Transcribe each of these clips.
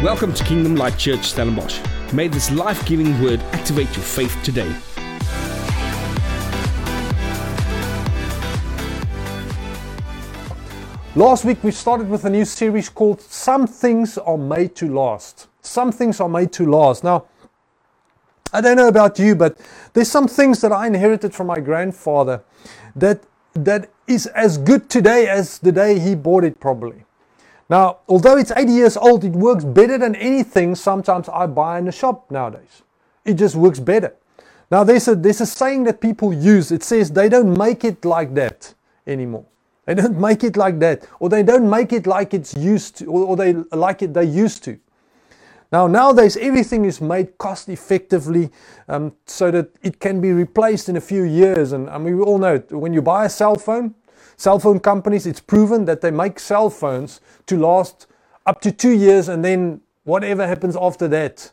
Welcome to Kingdom Light Church Stellenbosch. May this life giving word activate your faith today. Last week we started with a new series called Some Things Are Made to Last. Some Things Are Made to Last. Now, I don't know about you, but there's some things that I inherited from my grandfather that that is as good today as the day he bought it probably. Now, although it's 80 years old, it works better than anything sometimes I buy in the shop nowadays. It just works better. Now, there's a, there's a saying that people use. It says they don't make it like that anymore. They don't make it like that, or they don't make it like it's used to, or, or they like it they used to. Now, nowadays, everything is made cost effectively um, so that it can be replaced in a few years. And, and we all know when you buy a cell phone, cell phone companies, it's proven that they make cell phones to last up to two years, and then whatever happens after that,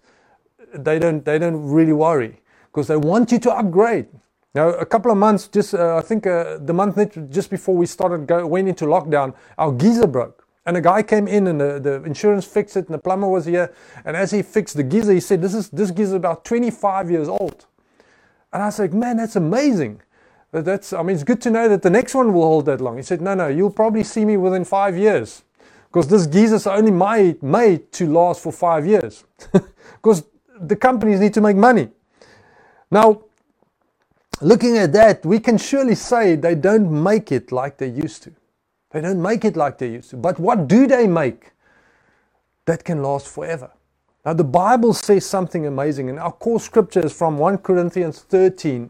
they don't, they don't really worry because they want you to upgrade. Now, a couple of months, just uh, I think uh, the month just before we started go, went into lockdown, our geyser broke. And a guy came in and the, the insurance fixed it and the plumber was here. And as he fixed the geyser, he said, this, is, this geyser is about 25 years old. And I said, man, that's amazing. That's, I mean, it's good to know that the next one will hold that long. He said, no, no, you'll probably see me within five years. Because this geyser is only made, made to last for five years. because the companies need to make money. Now, looking at that, we can surely say they don't make it like they used to. They don't make it like they used to. But what do they make that can last forever? Now, the Bible says something amazing, and our core scripture is from 1 Corinthians 13,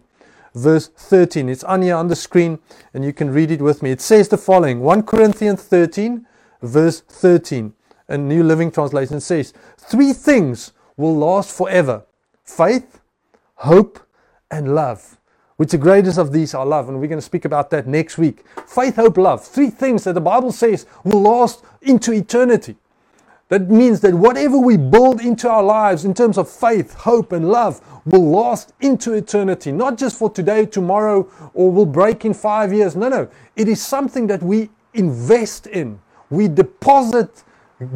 verse 13. It's on here on the screen, and you can read it with me. It says the following 1 Corinthians 13, verse 13. A New Living Translation says, Three things will last forever faith, hope, and love. Which the greatest of these are love, and we're going to speak about that next week. Faith, hope, love. Three things that the Bible says will last into eternity. That means that whatever we build into our lives in terms of faith, hope, and love will last into eternity. Not just for today, tomorrow, or will break in five years. No, no. It is something that we invest in. We deposit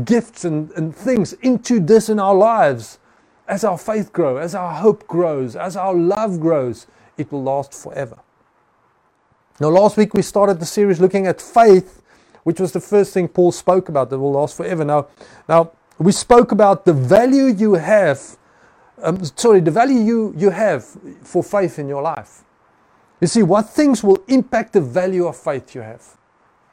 gifts and, and things into this in our lives as our faith grows, as our hope grows, as our love grows it will last forever. Now, last week we started the series looking at faith, which was the first thing Paul spoke about that will last forever. Now, now we spoke about the value you have, um, sorry, the value you, you have for faith in your life. You see, what things will impact the value of faith you have?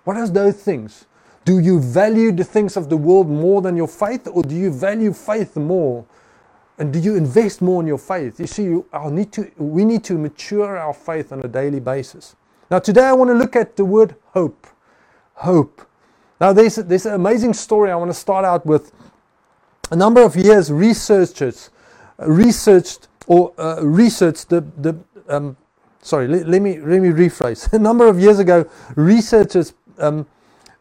What are those things? Do you value the things of the world more than your faith, or do you value faith more and do you invest more in your faith? You see, you, need to, we need to mature our faith on a daily basis. Now, today I want to look at the word hope. Hope. Now, there's, there's an amazing story I want to start out with. A number of years, researchers researched or uh, researched the, the um, sorry, let, let, me, let me rephrase. A number of years ago, researchers um,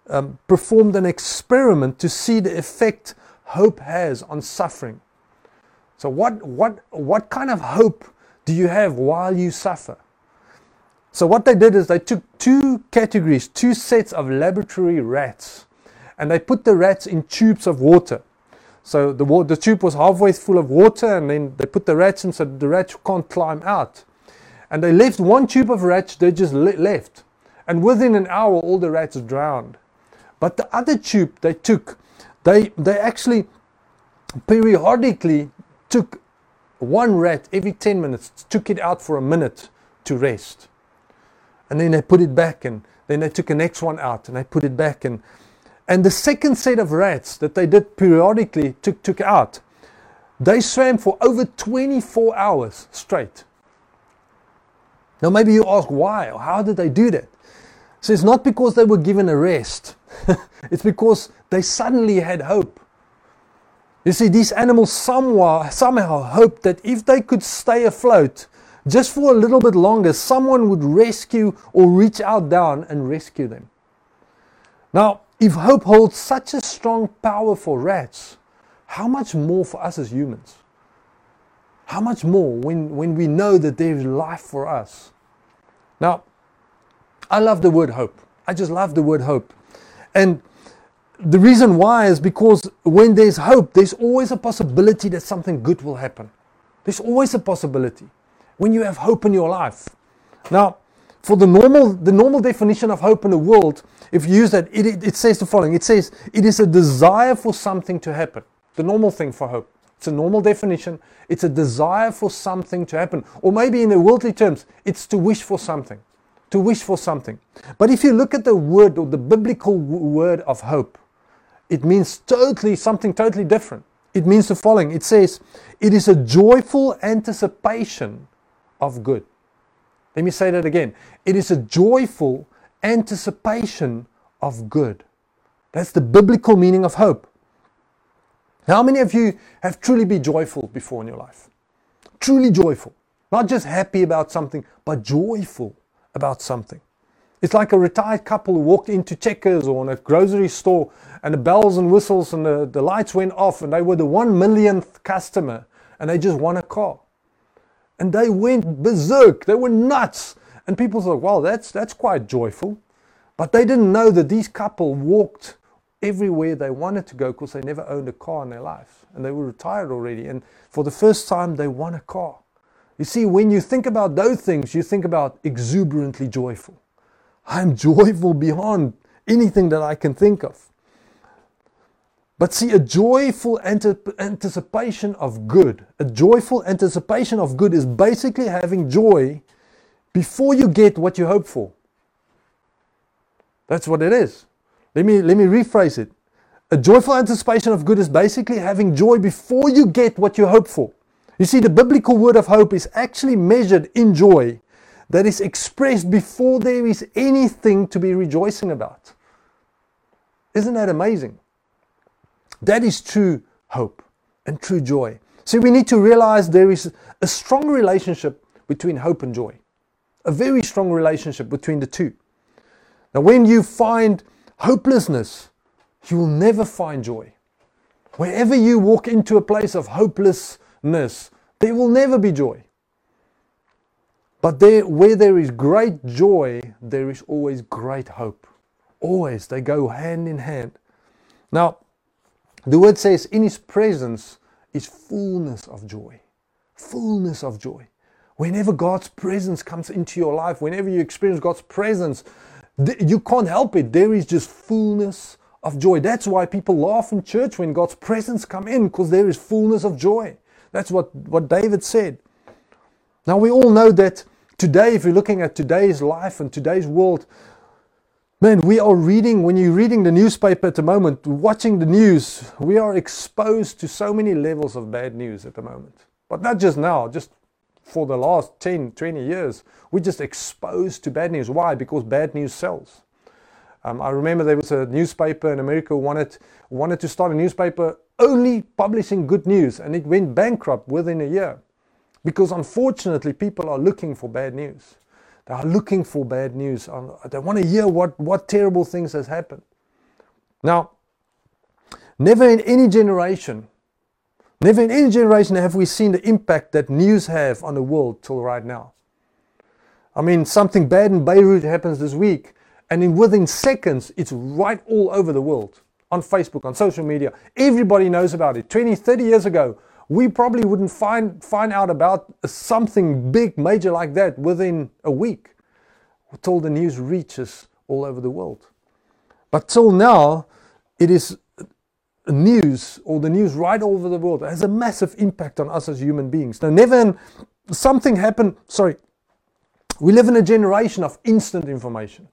um, performed an experiment to see the effect hope has on suffering. So, what, what, what kind of hope do you have while you suffer? So, what they did is they took two categories, two sets of laboratory rats, and they put the rats in tubes of water. So, the, the tube was halfway full of water, and then they put the rats in so the rats can't climb out. And they left one tube of rats, they just left. And within an hour, all the rats drowned. But the other tube they took, they, they actually periodically took one rat every 10 minutes, took it out for a minute to rest. And then they put it back and then they took the next one out and they put it back and and the second set of rats that they did periodically took took out, they swam for over 24 hours straight. Now maybe you ask why or how did they do that? So it's not because they were given a rest. it's because they suddenly had hope. You see, these animals somehow, somehow hoped that if they could stay afloat just for a little bit longer, someone would rescue or reach out down and rescue them. Now, if hope holds such a strong power for rats, how much more for us as humans? How much more when, when we know that there is life for us? Now, I love the word hope. I just love the word hope. And the reason why is because when there's hope, there's always a possibility that something good will happen. There's always a possibility when you have hope in your life. Now, for the normal, the normal definition of hope in the world, if you use that, it, it, it says the following it says, it is a desire for something to happen. The normal thing for hope. It's a normal definition. It's a desire for something to happen. Or maybe in the worldly terms, it's to wish for something. To wish for something. But if you look at the word or the biblical word of hope, it means totally something totally different. It means the following it says, it is a joyful anticipation of good. Let me say that again. It is a joyful anticipation of good. That's the biblical meaning of hope. How many of you have truly been joyful before in your life? Truly joyful. Not just happy about something, but joyful about something. It's like a retired couple who walked into Checkers or in a grocery store and the bells and whistles and the, the lights went off and they were the one millionth customer and they just won a car. And they went berserk. They were nuts. And people thought, wow, that's, that's quite joyful. But they didn't know that these couple walked everywhere they wanted to go because they never owned a car in their life. And they were retired already. And for the first time, they won a car. You see, when you think about those things, you think about exuberantly joyful. I'm joyful beyond anything that I can think of. But see, a joyful anticipation of good, a joyful anticipation of good is basically having joy before you get what you hope for. That's what it is. Let me, let me rephrase it. A joyful anticipation of good is basically having joy before you get what you hope for. You see, the biblical word of hope is actually measured in joy that is expressed before there is anything to be rejoicing about. Isn't that amazing? That is true hope and true joy. See, we need to realize there is a strong relationship between hope and joy, a very strong relationship between the two. Now, when you find hopelessness, you will never find joy. Wherever you walk into a place of hopelessness, there will never be joy. But there, where there is great joy, there is always great hope. Always. They go hand in hand. Now, the word says, in his presence is fullness of joy. Fullness of joy. Whenever God's presence comes into your life, whenever you experience God's presence, you can't help it. There is just fullness of joy. That's why people laugh in church when God's presence come in, because there is fullness of joy. That's what, what David said. Now we all know that today, if you're looking at today's life and today's world, man, we are reading, when you're reading the newspaper at the moment, watching the news, we are exposed to so many levels of bad news at the moment. But not just now, just for the last 10, 20 years, we're just exposed to bad news. Why? Because bad news sells. Um, I remember there was a newspaper in America who wanted, wanted to start a newspaper only publishing good news, and it went bankrupt within a year. Because unfortunately, people are looking for bad news. They are looking for bad news. They want to hear what, what terrible things has happened. Now, never in any generation, never in any generation have we seen the impact that news have on the world till right now. I mean, something bad in Beirut happens this week, and in within seconds, it's right all over the world on Facebook, on social media. Everybody knows about it. 20, 30 years ago, we probably wouldn't find, find out about something big, major like that within a week until the news reaches all over the world. But till now, it is news or the news right over the world it has a massive impact on us as human beings. Now, never in, something happened, sorry, we live in a generation of instant information.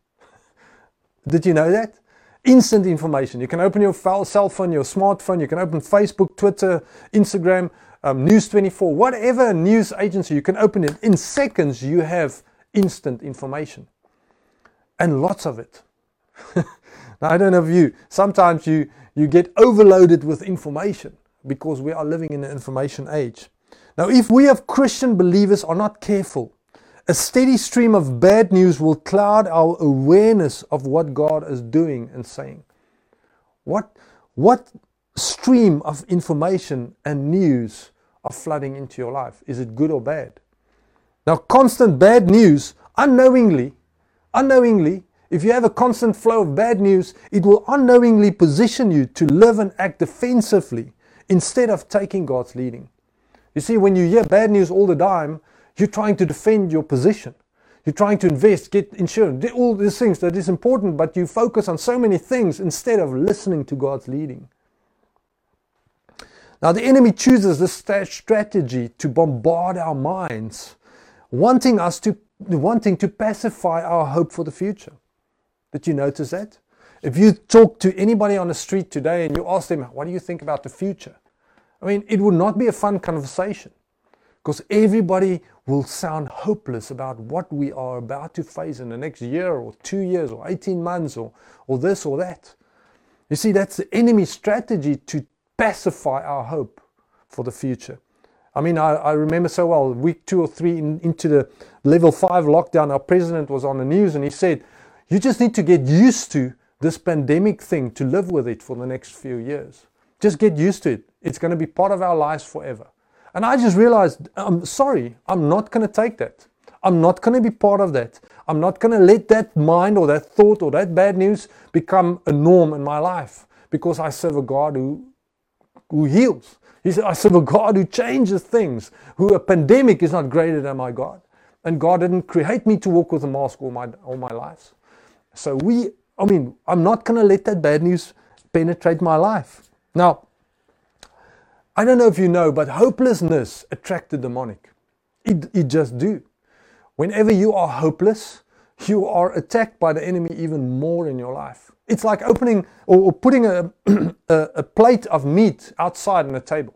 Did you know that? Instant information. You can open your cell phone, your smartphone, you can open Facebook, Twitter, Instagram, um, News24, whatever news agency, you can open it. In seconds, you have instant information and lots of it. now, I don't know if you, sometimes you, you get overloaded with information because we are living in an information age. Now, if we as Christian believers are not careful, a steady stream of bad news will cloud our awareness of what God is doing and saying. What, what stream of information and news are flooding into your life? Is it good or bad? Now, constant bad news, unknowingly, unknowingly, if you have a constant flow of bad news, it will unknowingly position you to live and act defensively instead of taking God's leading. You see, when you hear bad news all the time, you're trying to defend your position. You're trying to invest, get insurance, all these things that is important, but you focus on so many things instead of listening to God's leading. Now, the enemy chooses this strategy to bombard our minds, wanting us to wanting to pacify our hope for the future. Did you notice that? If you talk to anybody on the street today and you ask them, What do you think about the future? I mean, it would not be a fun conversation because everybody will sound hopeless about what we are about to face in the next year or two years or 18 months or, or this or that. You see, that's the enemy's strategy to pacify our hope for the future. I mean, I, I remember so well, week two or three in, into the level five lockdown, our president was on the news and he said, You just need to get used to this pandemic thing to live with it for the next few years. Just get used to it. It's going to be part of our lives forever. And I just realized, I'm sorry, I'm not going to take that. I'm not going to be part of that. I'm not going to let that mind or that thought or that bad news become a norm in my life because I serve a God who, who heals. He said, I serve a God who changes things, who a pandemic is not greater than my God. And God didn't create me to walk with a mask all my, all my life. So we, I mean, I'm not going to let that bad news penetrate my life. Now, I don't know if you know, but hopelessness attracts the demonic. It, it just do. Whenever you are hopeless, you are attacked by the enemy even more in your life. It's like opening or putting a, a, a plate of meat outside on a table.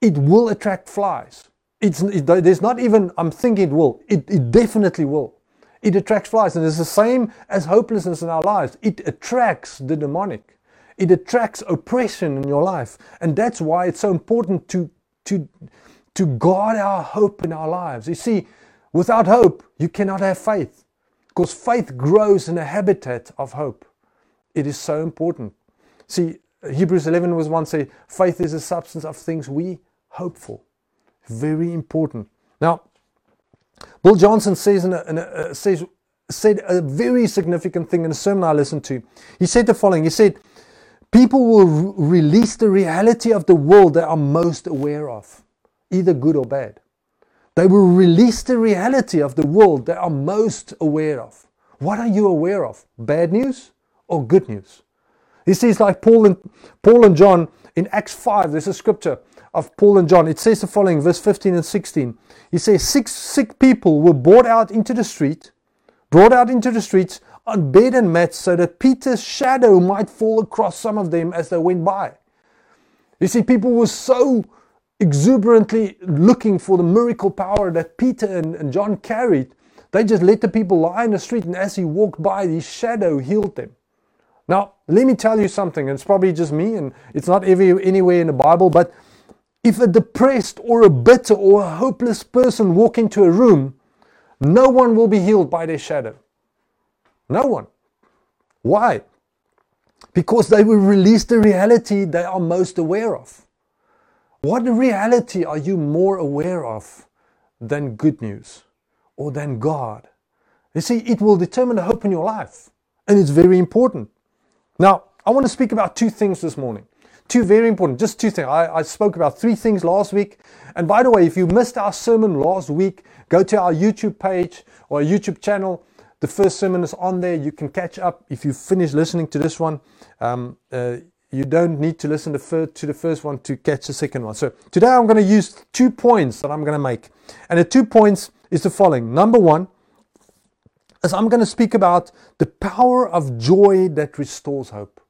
It will attract flies. It's, it, there's not even, I'm thinking it will. It, it definitely will. It attracts flies. And it's the same as hopelessness in our lives. It attracts the demonic. It attracts oppression in your life. And that's why it's so important to, to, to guard our hope in our lives. You see, without hope, you cannot have faith. Because faith grows in a habitat of hope. It is so important. See, Hebrews 11 was once say, faith is a substance of things we hope for. Very important. Now, Bill Johnson says, in a, in a, uh, says said a very significant thing in a sermon I listened to. He said the following. He said, people will re- release the reality of the world they are most aware of, either good or bad. They will release the reality of the world they are most aware of. What are you aware of? Bad news? or good news. He says, like Paul and Paul and John in Acts 5, there's a scripture of Paul and John. It says the following, verse 15 and 16. He says, Six sick people were brought out into the street, brought out into the streets on bed and mats so that Peter's shadow might fall across some of them as they went by. You see, people were so exuberantly looking for the miracle power that Peter and, and John carried, they just let the people lie in the street, and as he walked by, his shadow healed them. Now, let me tell you something, it's probably just me, and it's not every, anywhere in the Bible, but if a depressed or a bitter or a hopeless person walk into a room, no one will be healed by their shadow. No one. Why? Because they will release the reality they are most aware of. What reality are you more aware of than good news or than God? You see, it will determine the hope in your life, and it's very important. Now, I want to speak about two things this morning. Two very important, just two things. I, I, spoke about three things last week. And by the way, if you missed our sermon last week, go to our YouTube page or YouTube channel. The first sermon is on there. You can catch up if you finish listening to this one. Um, uh, you don't need to listen to, fir- to the first one to catch the second one. So today I'm going to use two points that I'm going to make. And the two points is the following. Number one, as I'm going to speak about the power of joy that restores hope.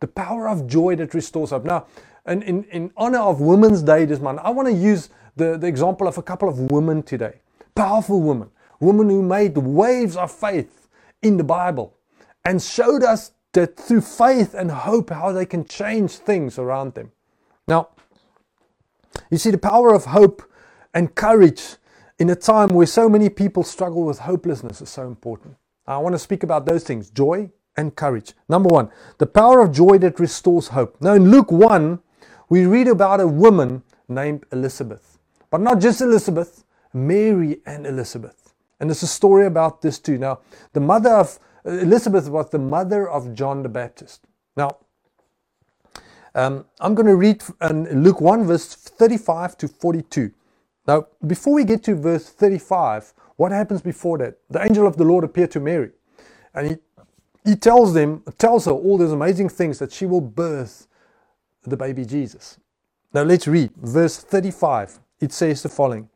The power of joy that restores hope. Now, in, in, in honor of Women's Day this month, I want to use the, the example of a couple of women today. Powerful women. Women who made waves of faith in the Bible and showed us that through faith and hope how they can change things around them. Now, you see, the power of hope and courage in a time where so many people struggle with hopelessness is so important. I want to speak about those things joy and courage. Number one, the power of joy that restores hope. Now, in Luke 1, we read about a woman named Elizabeth, but not just Elizabeth, Mary and Elizabeth. And there's a story about this too. Now, the mother of Elizabeth was the mother of John the Baptist. Now, um, I'm going to read Luke 1, verse 35 to 42. Now, before we get to verse 35, what happens before that? The angel of the Lord appeared to Mary, and he, he tells them, tells her all these amazing things that she will birth the baby Jesus. Now let's read verse 35. It says the following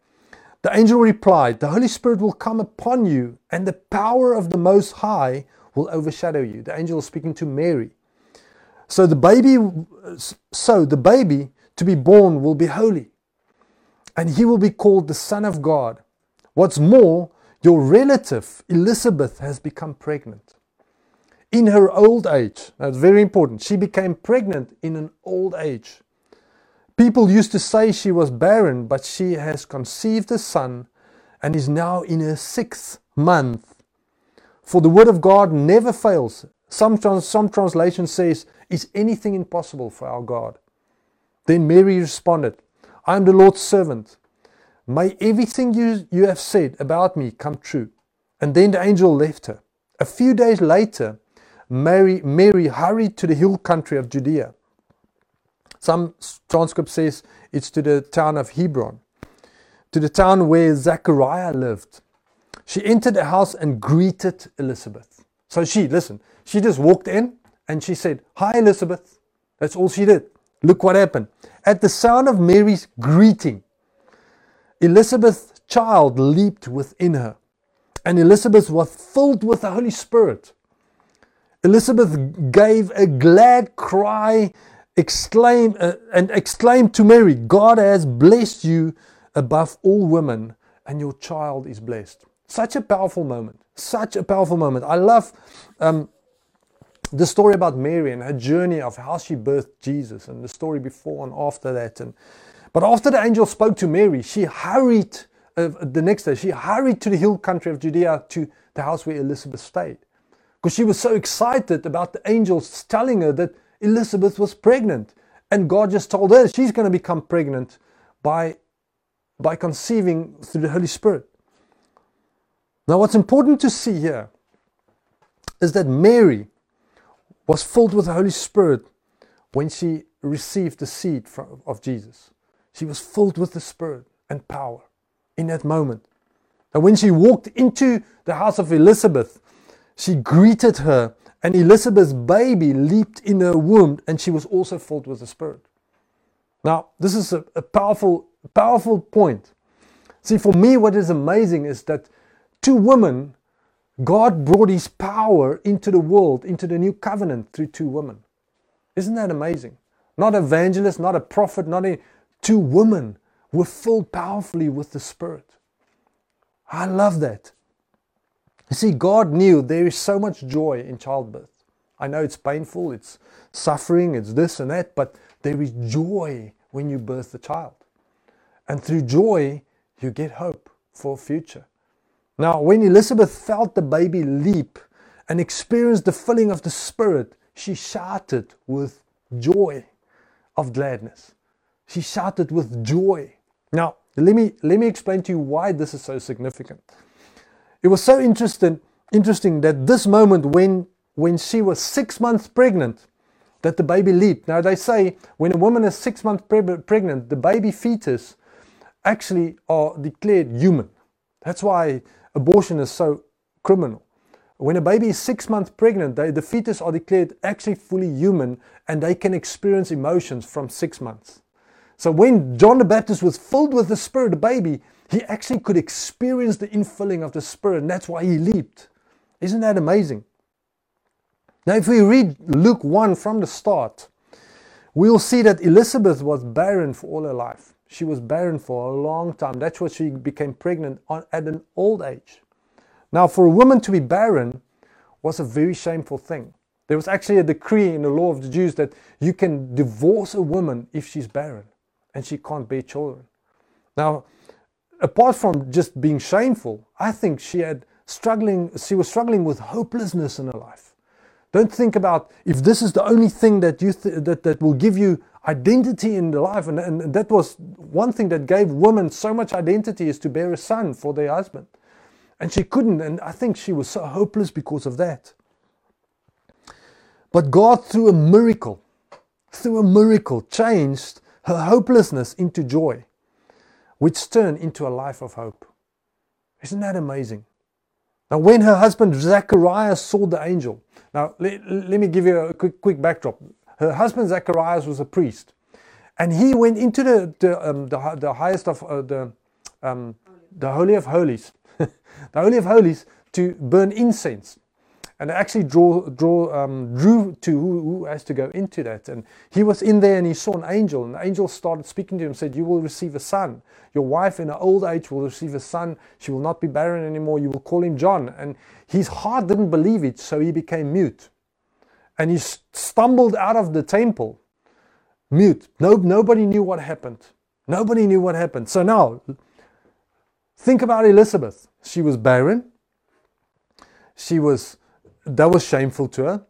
The angel replied, The Holy Spirit will come upon you, and the power of the Most High will overshadow you. The angel is speaking to Mary. So the baby, so the baby to be born will be holy, and he will be called the Son of God. What's more, your relative Elizabeth has become pregnant in her old age. That's very important. She became pregnant in an old age. People used to say she was barren, but she has conceived a son and is now in her sixth month. For the word of God never fails. Some, trans- some translation says, Is anything impossible for our God? Then Mary responded, I am the Lord's servant. May everything you, you have said about me come true. And then the angel left her. A few days later, Mary, Mary hurried to the hill country of Judea. Some transcript says it's to the town of Hebron, to the town where Zechariah lived. She entered the house and greeted Elizabeth. So she, listen, she just walked in and she said, Hi, Elizabeth. That's all she did. Look what happened. At the sound of Mary's greeting, Elizabeth's child leaped within her, and Elizabeth was filled with the Holy Spirit. Elizabeth gave a glad cry exclaim, uh, and exclaim to Mary, God has blessed you above all women, and your child is blessed. Such a powerful moment. Such a powerful moment. I love um, the story about Mary and her journey of how she birthed Jesus and the story before and after that. And, but after the angel spoke to Mary, she hurried, uh, the next day, she hurried to the hill country of Judea to the house where Elizabeth stayed because she was so excited about the angels telling her that Elizabeth was pregnant. And God just told her she's going to become pregnant by, by conceiving through the Holy Spirit. Now, what's important to see here is that Mary was filled with the Holy Spirit when she received the seed from, of Jesus. She was filled with the Spirit and power in that moment. And when she walked into the house of Elizabeth, she greeted her, and Elizabeth's baby leaped in her womb, and she was also filled with the Spirit. Now, this is a, a powerful, powerful point. See, for me, what is amazing is that two women, God brought His power into the world, into the new covenant through two women. Isn't that amazing? Not evangelist, not a prophet, not a two women were filled powerfully with the Spirit. I love that. You see, God knew there is so much joy in childbirth. I know it's painful, it's suffering, it's this and that, but there is joy when you birth the child. And through joy, you get hope for future. Now, when Elizabeth felt the baby leap and experienced the filling of the Spirit, she shouted with joy of gladness. She shouted with joy. Now, let me, let me explain to you why this is so significant. It was so interesting, interesting that this moment when, when she was six months pregnant, that the baby leaped. Now, they say when a woman is six months pre- pregnant, the baby fetus actually are declared human. That's why abortion is so criminal. When a baby is six months pregnant, they, the fetus are declared actually fully human and they can experience emotions from six months. So when John the Baptist was filled with the Spirit, the baby, he actually could experience the infilling of the Spirit, and that's why he leaped. Isn't that amazing? Now, if we read Luke 1 from the start, we'll see that Elizabeth was barren for all her life. She was barren for a long time. That's why she became pregnant at an old age. Now, for a woman to be barren was a very shameful thing. There was actually a decree in the law of the Jews that you can divorce a woman if she's barren and she can't bear children. Now, apart from just being shameful, I think she had struggling, she was struggling with hopelessness in her life. Don't think about if this is the only thing that you th- that, that will give you identity in the life. And, and that was one thing that gave women so much identity is to bear a son for their husband. And she couldn't. And I think she was so hopeless because of that. But God, through a miracle, through a miracle, changed her hopelessness into joy, which turned into a life of hope. Isn't that amazing? Now, when her husband Zacharias saw the angel, now let, let me give you a quick, quick backdrop. Her husband Zacharias was a priest, and he went into the the, um, the, the, highest of uh, the um, the holy of holies, the holy of holies to burn incense and actually draw, draw, um, drew to who, who has to go into that. And he was in there and he saw an angel, and the angel started speaking to him, said, You will receive a son. Your wife in her old age will receive a son. She will not be barren anymore. You will call him John. And his heart didn't believe it, so he became mute. And he stumbled out of the temple, mute. No, nobody knew what happened. Nobody knew what happened. So now, think about Elizabeth. She was barren. She was that was shameful to her.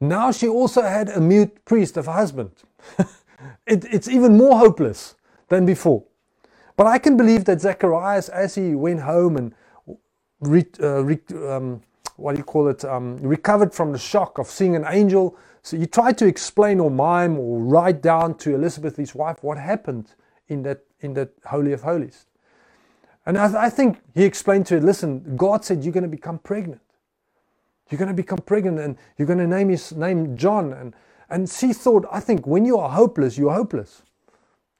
Now she also had a mute priest of a husband. it, it's even more hopeless than before. But I can believe that Zacharias, as he went home and re, uh, re, um, what do you call it, um, recovered from the shock of seeing an angel, so he tried to explain or mime or write down to Elizabeth, his wife, what happened in that in that holy of holies. And I, I think he explained to her, listen, God said you're going to become pregnant. You're going to become pregnant and you're going to name his name John. And, and she thought, I think when you are hopeless, you're hopeless.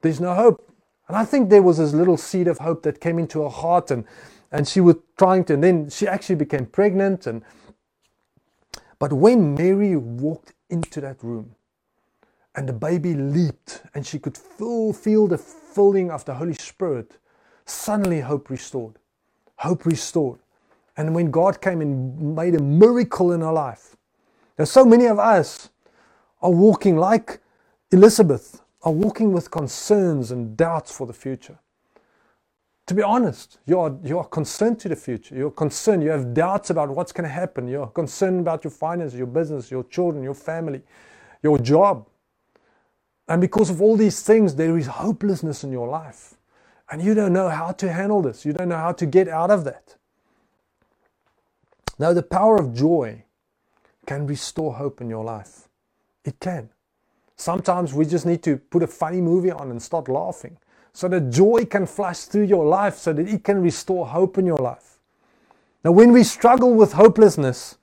There's no hope. And I think there was this little seed of hope that came into her heart and, and she was trying to, and then she actually became pregnant. And, but when Mary walked into that room and the baby leaped and she could feel, feel the filling of the Holy Spirit, suddenly hope restored. Hope restored and when God came and made a miracle in our life. Now, so many of us are walking like Elizabeth, are walking with concerns and doubts for the future. To be honest, you are, you are concerned to the future. You're concerned. You have doubts about what's going to happen. You're concerned about your finances, your business, your children, your family, your job. And because of all these things, there is hopelessness in your life. And you don't know how to handle this. You don't know how to get out of that. Now, the power of joy can restore hope in your life. It can. Sometimes we just need to put a funny movie on and start laughing so that joy can flash through your life so that it can restore hope in your life. Now, when we struggle with hopelessness,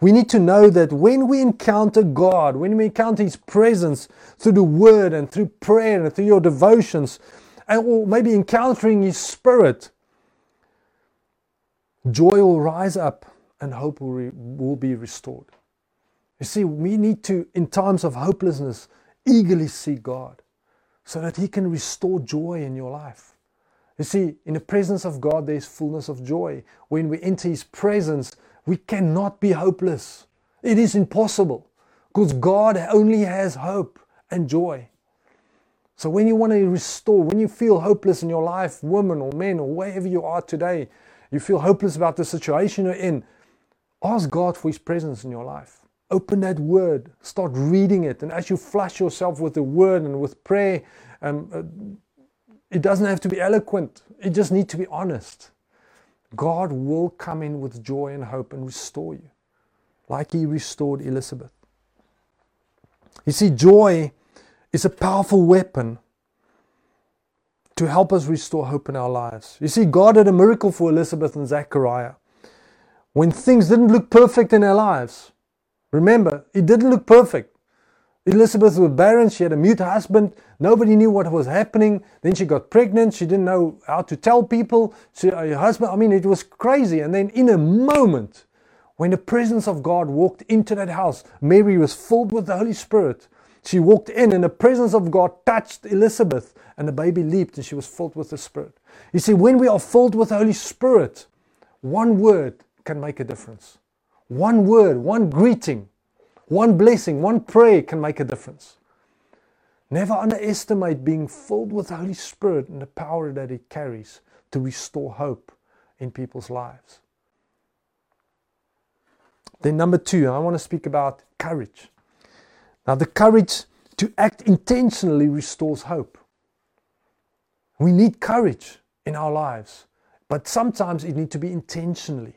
we need to know that when we encounter God, when we encounter His presence through the Word and through prayer and through your devotions, and or maybe encountering His Spirit, joy will rise up and hope will, re- will be restored. You see, we need to, in times of hopelessness, eagerly seek God so that He can restore joy in your life. You see, in the presence of God, there is fullness of joy. When we enter His presence, we cannot be hopeless. It is impossible because God only has hope and joy. So when you want to restore, when you feel hopeless in your life, woman or men or wherever you are today, you feel hopeless about the situation you're in, Ask God for His presence in your life. Open that word, start reading it, and as you flush yourself with the word and with prayer, um, uh, it doesn't have to be eloquent, it just needs to be honest. God will come in with joy and hope and restore you, like He restored Elizabeth. You see, joy is a powerful weapon to help us restore hope in our lives. You see, God did a miracle for Elizabeth and Zechariah when things didn't look perfect in their lives. Remember, it didn't look perfect. Elizabeth was barren, she had a mute husband, nobody knew what was happening. Then she got pregnant, she didn't know how to tell people. She, uh, her husband, I mean, it was crazy. And then in a moment, when the presence of God walked into that house, Mary was filled with the Holy Spirit. She walked in, and the presence of God touched Elizabeth, and the baby leaped, and she was filled with the Spirit. You see, when we are filled with the Holy Spirit, one word can make a difference. One word, one greeting, one blessing, one prayer can make a difference. Never underestimate being filled with the Holy Spirit and the power that it carries to restore hope in people's lives. Then, number two, I want to speak about courage. Now, the courage to act intentionally restores hope. We need courage in our lives But sometimes it needs to be intentionally.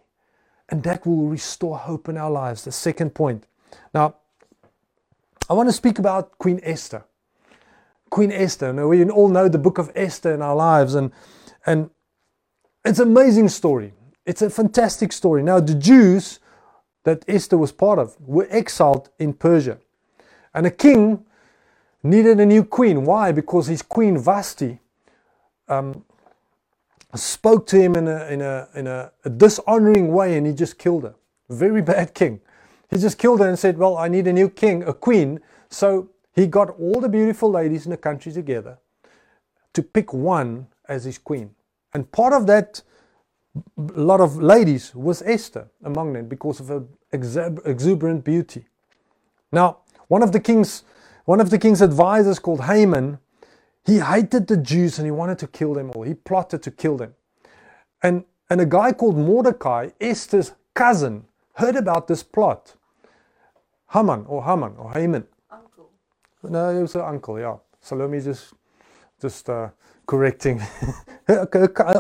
And that will restore hope in our lives. The second point. Now, I want to speak about Queen Esther. Queen Esther. Now, we all know the book of Esther in our lives, and, and it's an amazing story. It's a fantastic story. Now, the Jews that Esther was part of were exiled in Persia. And a king needed a new queen. Why? Because his queen Vashti um, spoke to him in, a, in, a, in a, a dishonoring way and he just killed her. Very bad king. He just killed her and said, Well, I need a new king, a queen. So he got all the beautiful ladies in the country together to pick one as his queen. And part of that lot of ladies was Esther among them because of her exuberant beauty. Now, one of the king's one of the king's advisors called Haman, he hated the Jews and he wanted to kill them all. He plotted to kill them. And and a guy called Mordecai, Esther's cousin, heard about this plot. Haman or Haman or Haman. Uncle. No, it was her uncle, yeah. Salome just just uh, correcting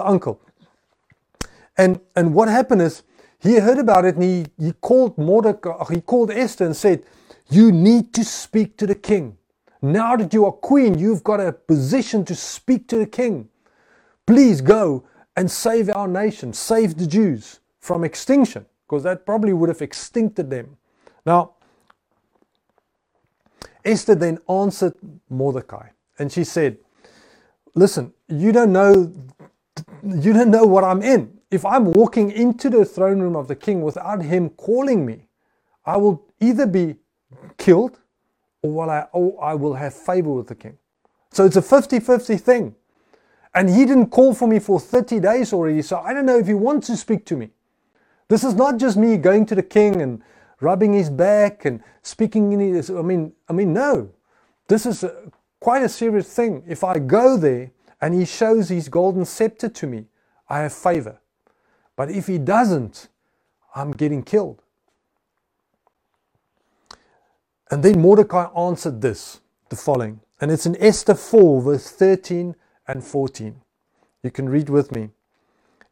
uncle. And and what happened is he heard about it and he, he called Mordecai, he called Esther and said, You need to speak to the king. Now that you are queen, you've got a position to speak to the king. Please go and save our nation, save the Jews from extinction, because that probably would have extincted them. Now, Esther then answered Mordecai and she said, Listen, you don't know you don't know what I'm in. If I'm walking into the throne room of the king without him calling me, I will either be killed or, will I, or I will have favor with the king. So it's a 50 50 thing. And he didn't call for me for 30 days already, so I don't know if he wants to speak to me. This is not just me going to the king and rubbing his back and speaking in his. I mean, I mean, no. This is a, quite a serious thing. If I go there and he shows his golden scepter to me, I have favor. But if he doesn't, I'm getting killed. And then Mordecai answered this, the following. And it's in Esther 4, verse 13 and 14. You can read with me.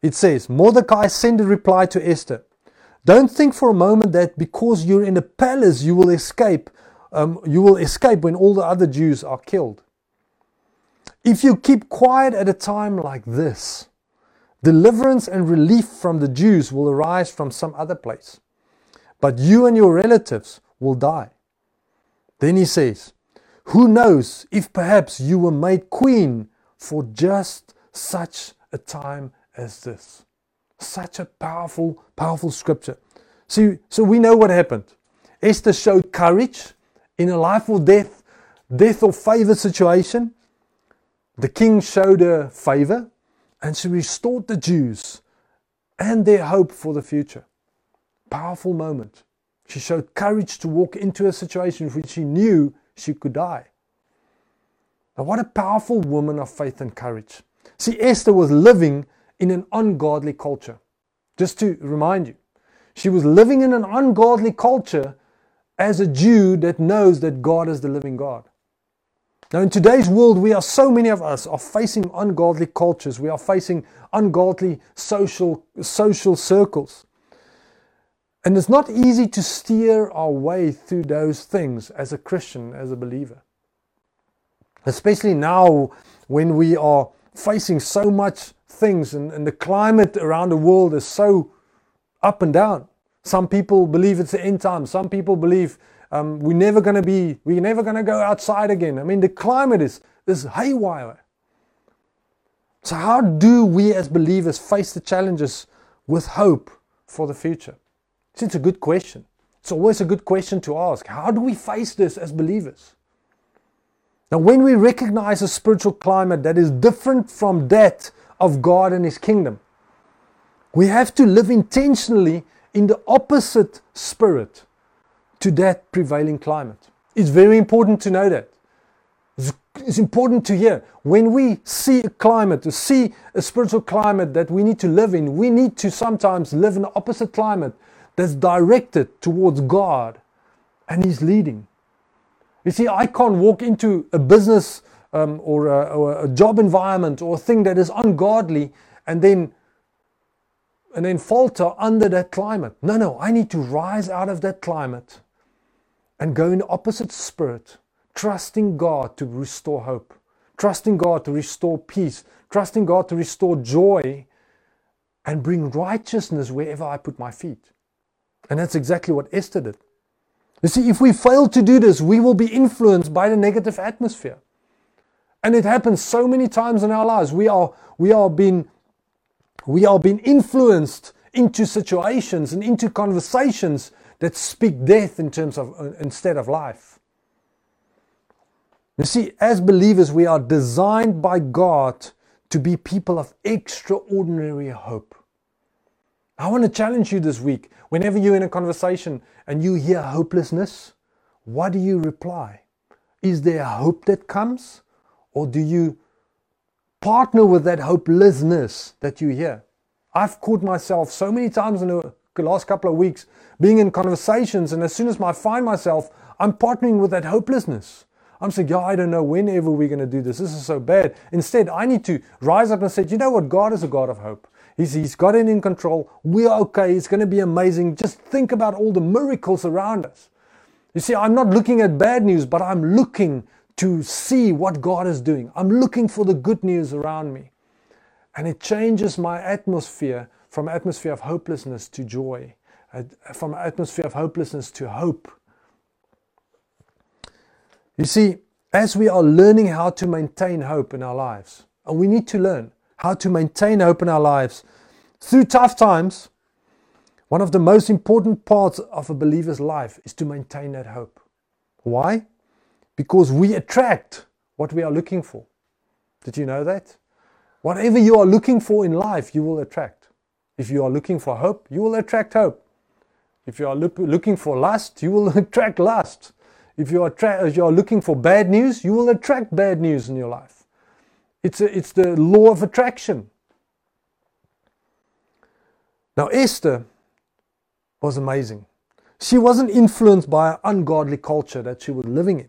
It says, Mordecai sent a reply to Esther. Don't think for a moment that because you're in a palace you will escape. Um, you will escape when all the other Jews are killed. If you keep quiet at a time like this, deliverance and relief from the Jews will arise from some other place. But you and your relatives will die. Then he says, Who knows if perhaps you were made queen for just such a time as this? Such a powerful, powerful scripture. See, so we know what happened. Esther showed courage in a life or death, death or favor situation. The king showed her favor and she restored the Jews and their hope for the future. Powerful moment. She showed courage to walk into a situation in which she knew she could die. Now, what a powerful woman of faith and courage. See, Esther was living in an ungodly culture. Just to remind you, she was living in an ungodly culture as a Jew that knows that God is the living God. Now, in today's world, we are so many of us are facing ungodly cultures. We are facing ungodly social, social circles. And it's not easy to steer our way through those things as a Christian, as a believer. Especially now when we are facing so much things and, and the climate around the world is so up and down. Some people believe it's the end time. Some people believe um, we're never going to be, we're never going to go outside again. I mean, the climate is, is haywire. So, how do we as believers face the challenges with hope for the future? It's a good question. It's always a good question to ask. How do we face this as believers? Now, when we recognize a spiritual climate that is different from that of God and His kingdom, we have to live intentionally in the opposite spirit to that prevailing climate. It's very important to know that. It's important to hear. When we see a climate, to see a spiritual climate that we need to live in, we need to sometimes live in the opposite climate that's directed towards God and He's leading. You see, I can't walk into a business um, or, a, or, a, job environment or a thing that is ungodly and then and then falter under that climate. No, no, I need to rise out of that climate and go in the opposite spirit, trusting God to restore hope, trusting God to restore peace, trusting God to restore joy and bring righteousness wherever I put my feet. And that's exactly what Esther did. You see, if we fail to do this, we will be influenced by the negative atmosphere. And it happens so many times in our lives. We are, we are being, we are being influenced into situations and into conversations that speak death in terms of uh, instead of life. You see, as believers, we are designed by God to be people of extraordinary hope. I want to challenge you this week. Whenever you're in a conversation and you hear hopelessness, what do you reply? Is there hope that comes? Or do you partner with that hopelessness that you hear? I've caught myself so many times in the last couple of weeks being in conversations, and as soon as I find myself, I'm partnering with that hopelessness. I'm saying, yeah, I don't know whenever we're going to do this. This is so bad. Instead, I need to rise up and say, you know what? God is a God of hope. He's, he's got it in control. We're okay. It's going to be amazing. Just think about all the miracles around us. You see, I'm not looking at bad news, but I'm looking to see what God is doing. I'm looking for the good news around me. And it changes my atmosphere from atmosphere of hopelessness to joy, uh, from atmosphere of hopelessness to hope. You see, as we are learning how to maintain hope in our lives, and we need to learn how to maintain hope in our lives through tough times, one of the most important parts of a believer's life is to maintain that hope. Why? Because we attract what we are looking for. Did you know that? Whatever you are looking for in life, you will attract. If you are looking for hope, you will attract hope. If you are look, looking for lust, you will attract lust. If you are, tra- if you are looking for bad news, you will attract bad news in your life. It's, a, it's the law of attraction. Now, Esther was amazing. She wasn't influenced by an ungodly culture that she was living in.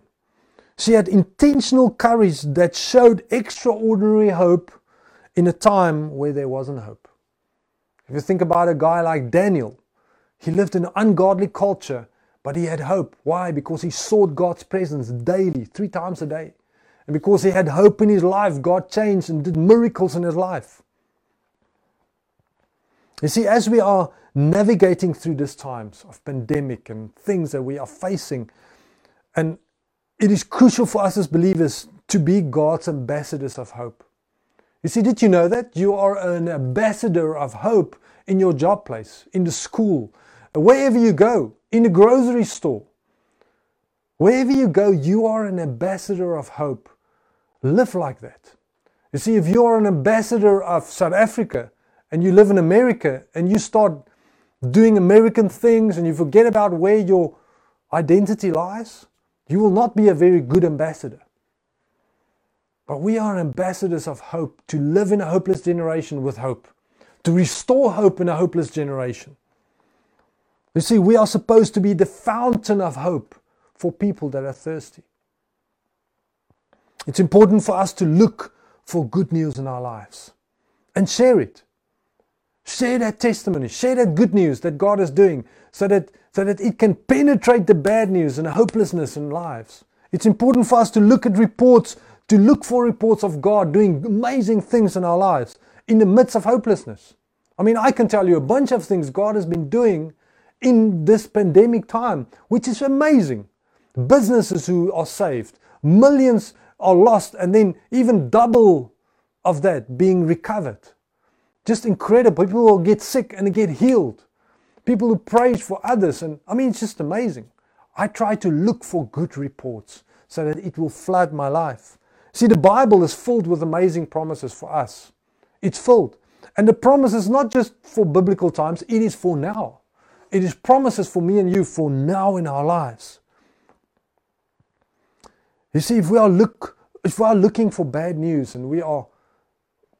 She had intentional courage that showed extraordinary hope in a time where there wasn't hope. If you think about a guy like Daniel, he lived in an ungodly culture but he had hope. Why? Because he sought God's presence daily, three times a day. And because he had hope in his life, God changed and did miracles in his life. You see, as we are navigating through these times of pandemic and things that we are facing, and it is crucial for us as believers to be God's ambassadors of hope. You see, did you know that? You are an ambassador of hope in your job place, in the school, wherever you go in a grocery store. Wherever you go, you are an ambassador of hope. Live like that. You see, if you are an ambassador of South Africa and you live in America and you start doing American things and you forget about where your identity lies, you will not be a very good ambassador. But we are ambassadors of hope to live in a hopeless generation with hope, to restore hope in a hopeless generation. You see, we are supposed to be the fountain of hope for people that are thirsty. It's important for us to look for good news in our lives and share it. Share that testimony, share that good news that God is doing so that, so that it can penetrate the bad news and the hopelessness in lives. It's important for us to look at reports, to look for reports of God doing amazing things in our lives in the midst of hopelessness. I mean, I can tell you a bunch of things God has been doing in this pandemic time, which is amazing. Businesses who are saved, millions are lost, and then even double of that being recovered. Just incredible. People will get sick and get healed. People who pray for others, and I mean, it's just amazing. I try to look for good reports so that it will flood my life. See, the Bible is filled with amazing promises for us. It's filled. And the promise is not just for biblical times, it is for now. It is promises for me and you for now in our lives. You see, if we are look if we are looking for bad news and we are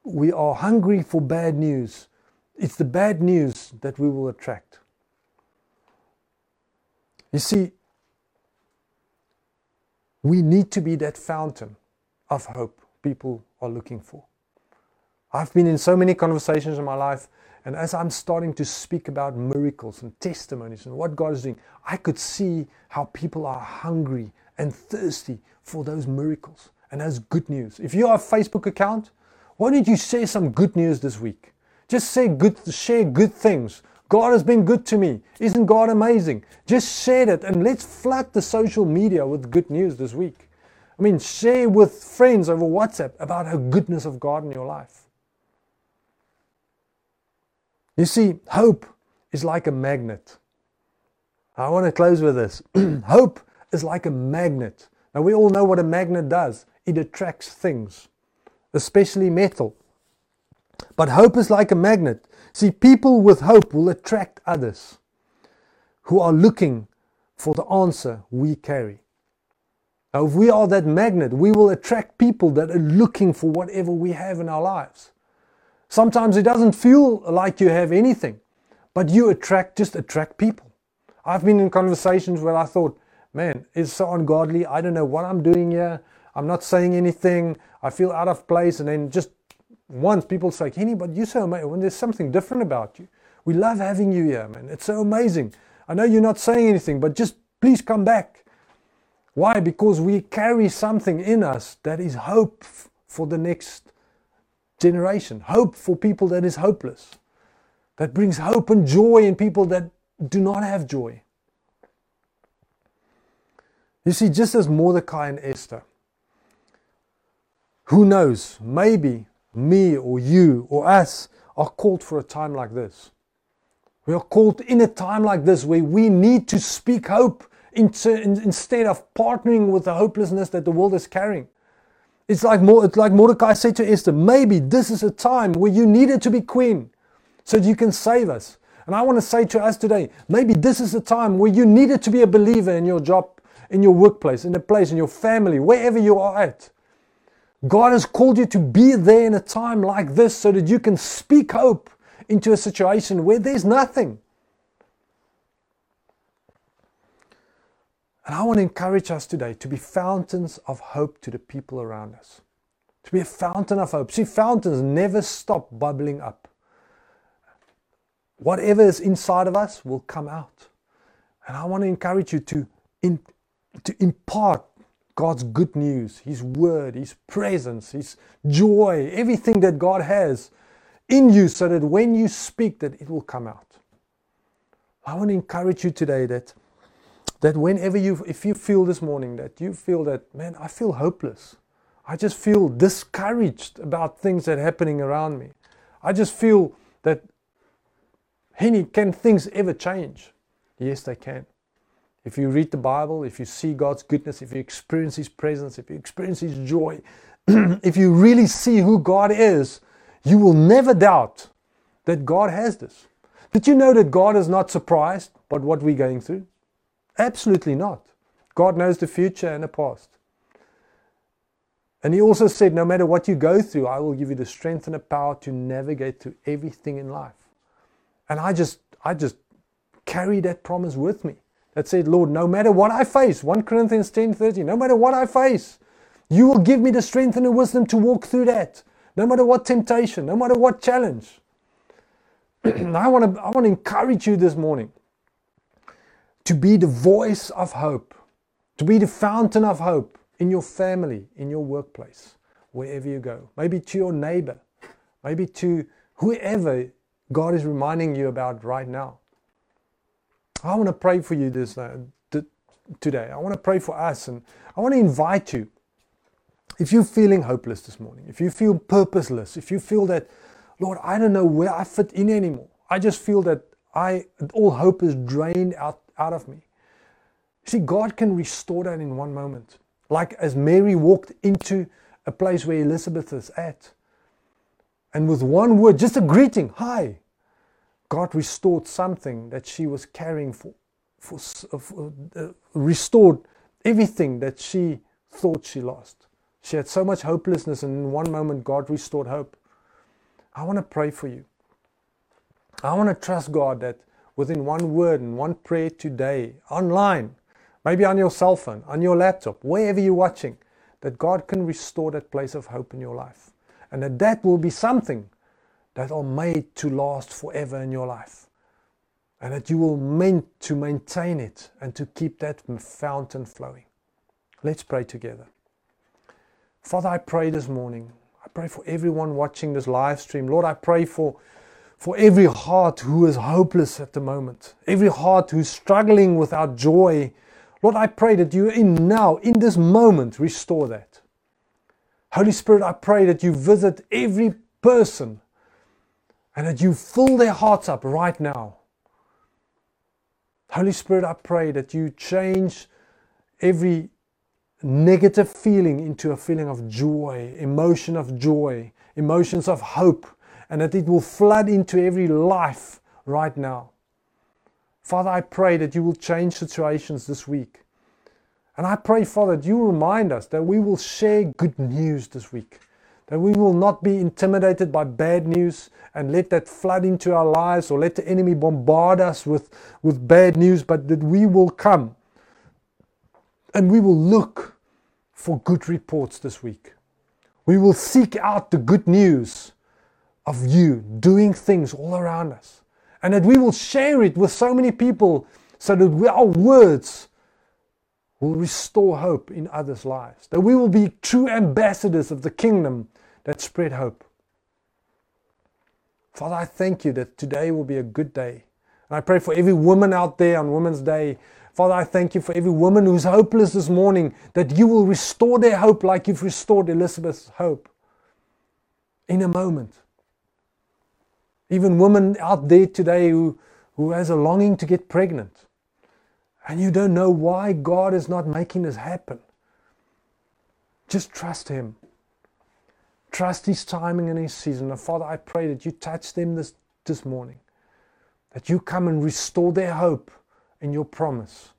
we are hungry for bad news, it's the bad news that we will attract. You see, we need to be that fountain of hope people are looking for. I've been in so many conversations in my life, and as I'm starting to speak about miracles and testimonies and what God is doing, I could see how people are hungry and thirsty for those miracles and those good news. If you have a Facebook account, why don't you share some good news this week? Just say good, share good things. God has been good to me. Isn't God amazing? Just share it and let's flood the social media with good news this week. I mean, share with friends over WhatsApp about the goodness of God in your life. You see, hope is like a magnet. I want to close with this. hope is like a magnet. Now, we all know what a magnet does it attracts things, especially metal. But hope is like a magnet. See, people with hope will attract others who are looking for the answer we carry. Now, if we are that magnet, we will attract people that are looking for whatever we have in our lives. Sometimes it doesn't feel like you have anything, but you attract, just attract people. I've been in conversations where I thought, man, it's so ungodly. I don't know what I'm doing here. I'm not saying anything. I feel out of place. And then just once people say, Kenny, but you're so amazing. When there's something different about you. We love having you here, man. It's so amazing. I know you're not saying anything, but just please come back. Why? Because we carry something in us that is hope for the next generation, hope for people that is hopeless, that brings hope and joy in people that do not have joy. You see, just as Mordecai and Esther, who knows, maybe me or you or us are called for a time like this. We are called in a time like this where we need to speak hope instead of partnering with the hopelessness that the world is carrying. It's like, it's like Mordecai said to Esther, maybe this is a time where you needed to be queen so that you can save us. And I want to say to us today, maybe this is a time where you needed to be a believer in your job, in your workplace, in a place, in your family, wherever you are at. God has called you to be there in a time like this so that you can speak hope into a situation where there's nothing. And I want to encourage us today to be fountains of hope to the people around us. To be a fountain of hope. See, fountains never stop bubbling up. Whatever is inside of us will come out. And I want to encourage you to, in, to impart God's good news, His word, His presence, His joy, everything that God has in you so that when you speak that it will come out. I want to encourage you today that that whenever you if you feel this morning that you feel that man I feel hopeless. I just feel discouraged about things that are happening around me. I just feel that Henny, can things ever change? Yes, they can. If you read the Bible, if you see God's goodness, if you experience His presence, if you experience His joy, if you really see who God is, you will never doubt that God has this. Did you know that God is not surprised by what we're going through? Absolutely not. God knows the future and the past. And He also said, no matter what you go through, I will give you the strength and the power to navigate through everything in life. And I just, I just carry that promise with me that said, Lord, no matter what I face, 1 Corinthians 10 30, no matter what I face, you will give me the strength and the wisdom to walk through that, no matter what temptation, no matter what challenge. I want to I want to encourage you this morning to be the voice of hope, to be the fountain of hope in your family, in your workplace, wherever you go. Maybe to your neighbor, maybe to whoever God is reminding you about right now. I want to pray for you this uh, today. I want to pray for us, and I want to invite you. If you're feeling hopeless this morning, if you feel purposeless, if you feel that, Lord, I don't know where I fit in anymore. I just feel that I all hope is drained out, out of me. See, God can restore that in one moment. Like as Mary walked into a place where Elizabeth is at. And with one word, just a greeting, hi, God restored something that she was carrying for, for, for uh, restored everything that she thought she lost. She had so much hopelessness, and in one moment, God restored hope. I want to pray for you. I want to trust God that within one word and one prayer today, online, maybe on your cell phone, on your laptop, wherever you're watching, that God can restore that place of hope in your life. and that that will be something that are made to last forever in your life. And that you will meant to maintain it and to keep that fountain flowing. Let's pray together. Father, I pray this morning. I pray for everyone watching this live stream. Lord, I pray for, for every heart who is hopeless at the moment, every heart who's struggling without joy. Lord, I pray that you in now, in this moment, restore that. Holy Spirit, I pray that you visit every person and that you fill their hearts up right now. Holy Spirit, I pray that you change every negative feeling into a feeling of joy, emotion of joy, emotions of hope, and that it will flood into every life right now. Father, I pray that you will change situations this week. And I pray, Father, that you remind us that we will share good news this week, that we will not be intimidated by bad news and let that flood into our lives or let the enemy bombard us with, with bad news, but that we will come and we will look for good reports this week. We will seek out the good news of you doing things all around us. And that we will share it with so many people so that we, our words will restore hope in others' lives. That we will be true ambassadors of the kingdom that spread hope. Father, I thank you that today will be a good day. And I pray for every woman out there on Women's Day. Father, I thank you for every woman who's hopeless this morning, that you will restore their hope like you've restored Elizabeth's hope in a moment. Even women out there today who, who has a longing to get pregnant. And you don't know why God is not making this happen. Just trust Him. Trust His timing and His season. And Father, I pray that you touch them this, this morning, that you come and restore their hope in your promise.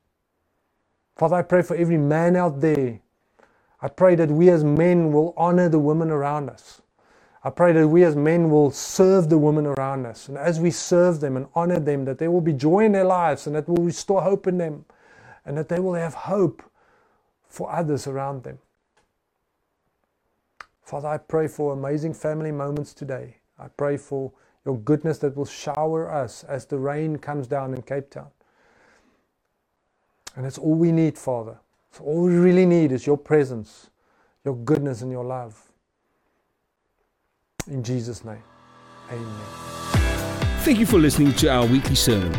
Father, I pray for every man out there. I pray that we as men will honor the women around us. I pray that we as men will serve the women around us. And as we serve them and honor them, that there will be joy in their lives and that will restore hope in them. And that they will have hope for others around them. Father, I pray for amazing family moments today. I pray for your goodness that will shower us as the rain comes down in Cape Town. And that's all we need, Father. So all we really need is your presence, your goodness, and your love. In Jesus' name, amen. Thank you for listening to our weekly sermon.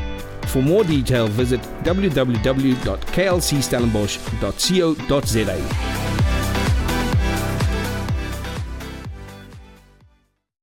For more detail, visit www.klcstellenbosch.co.za.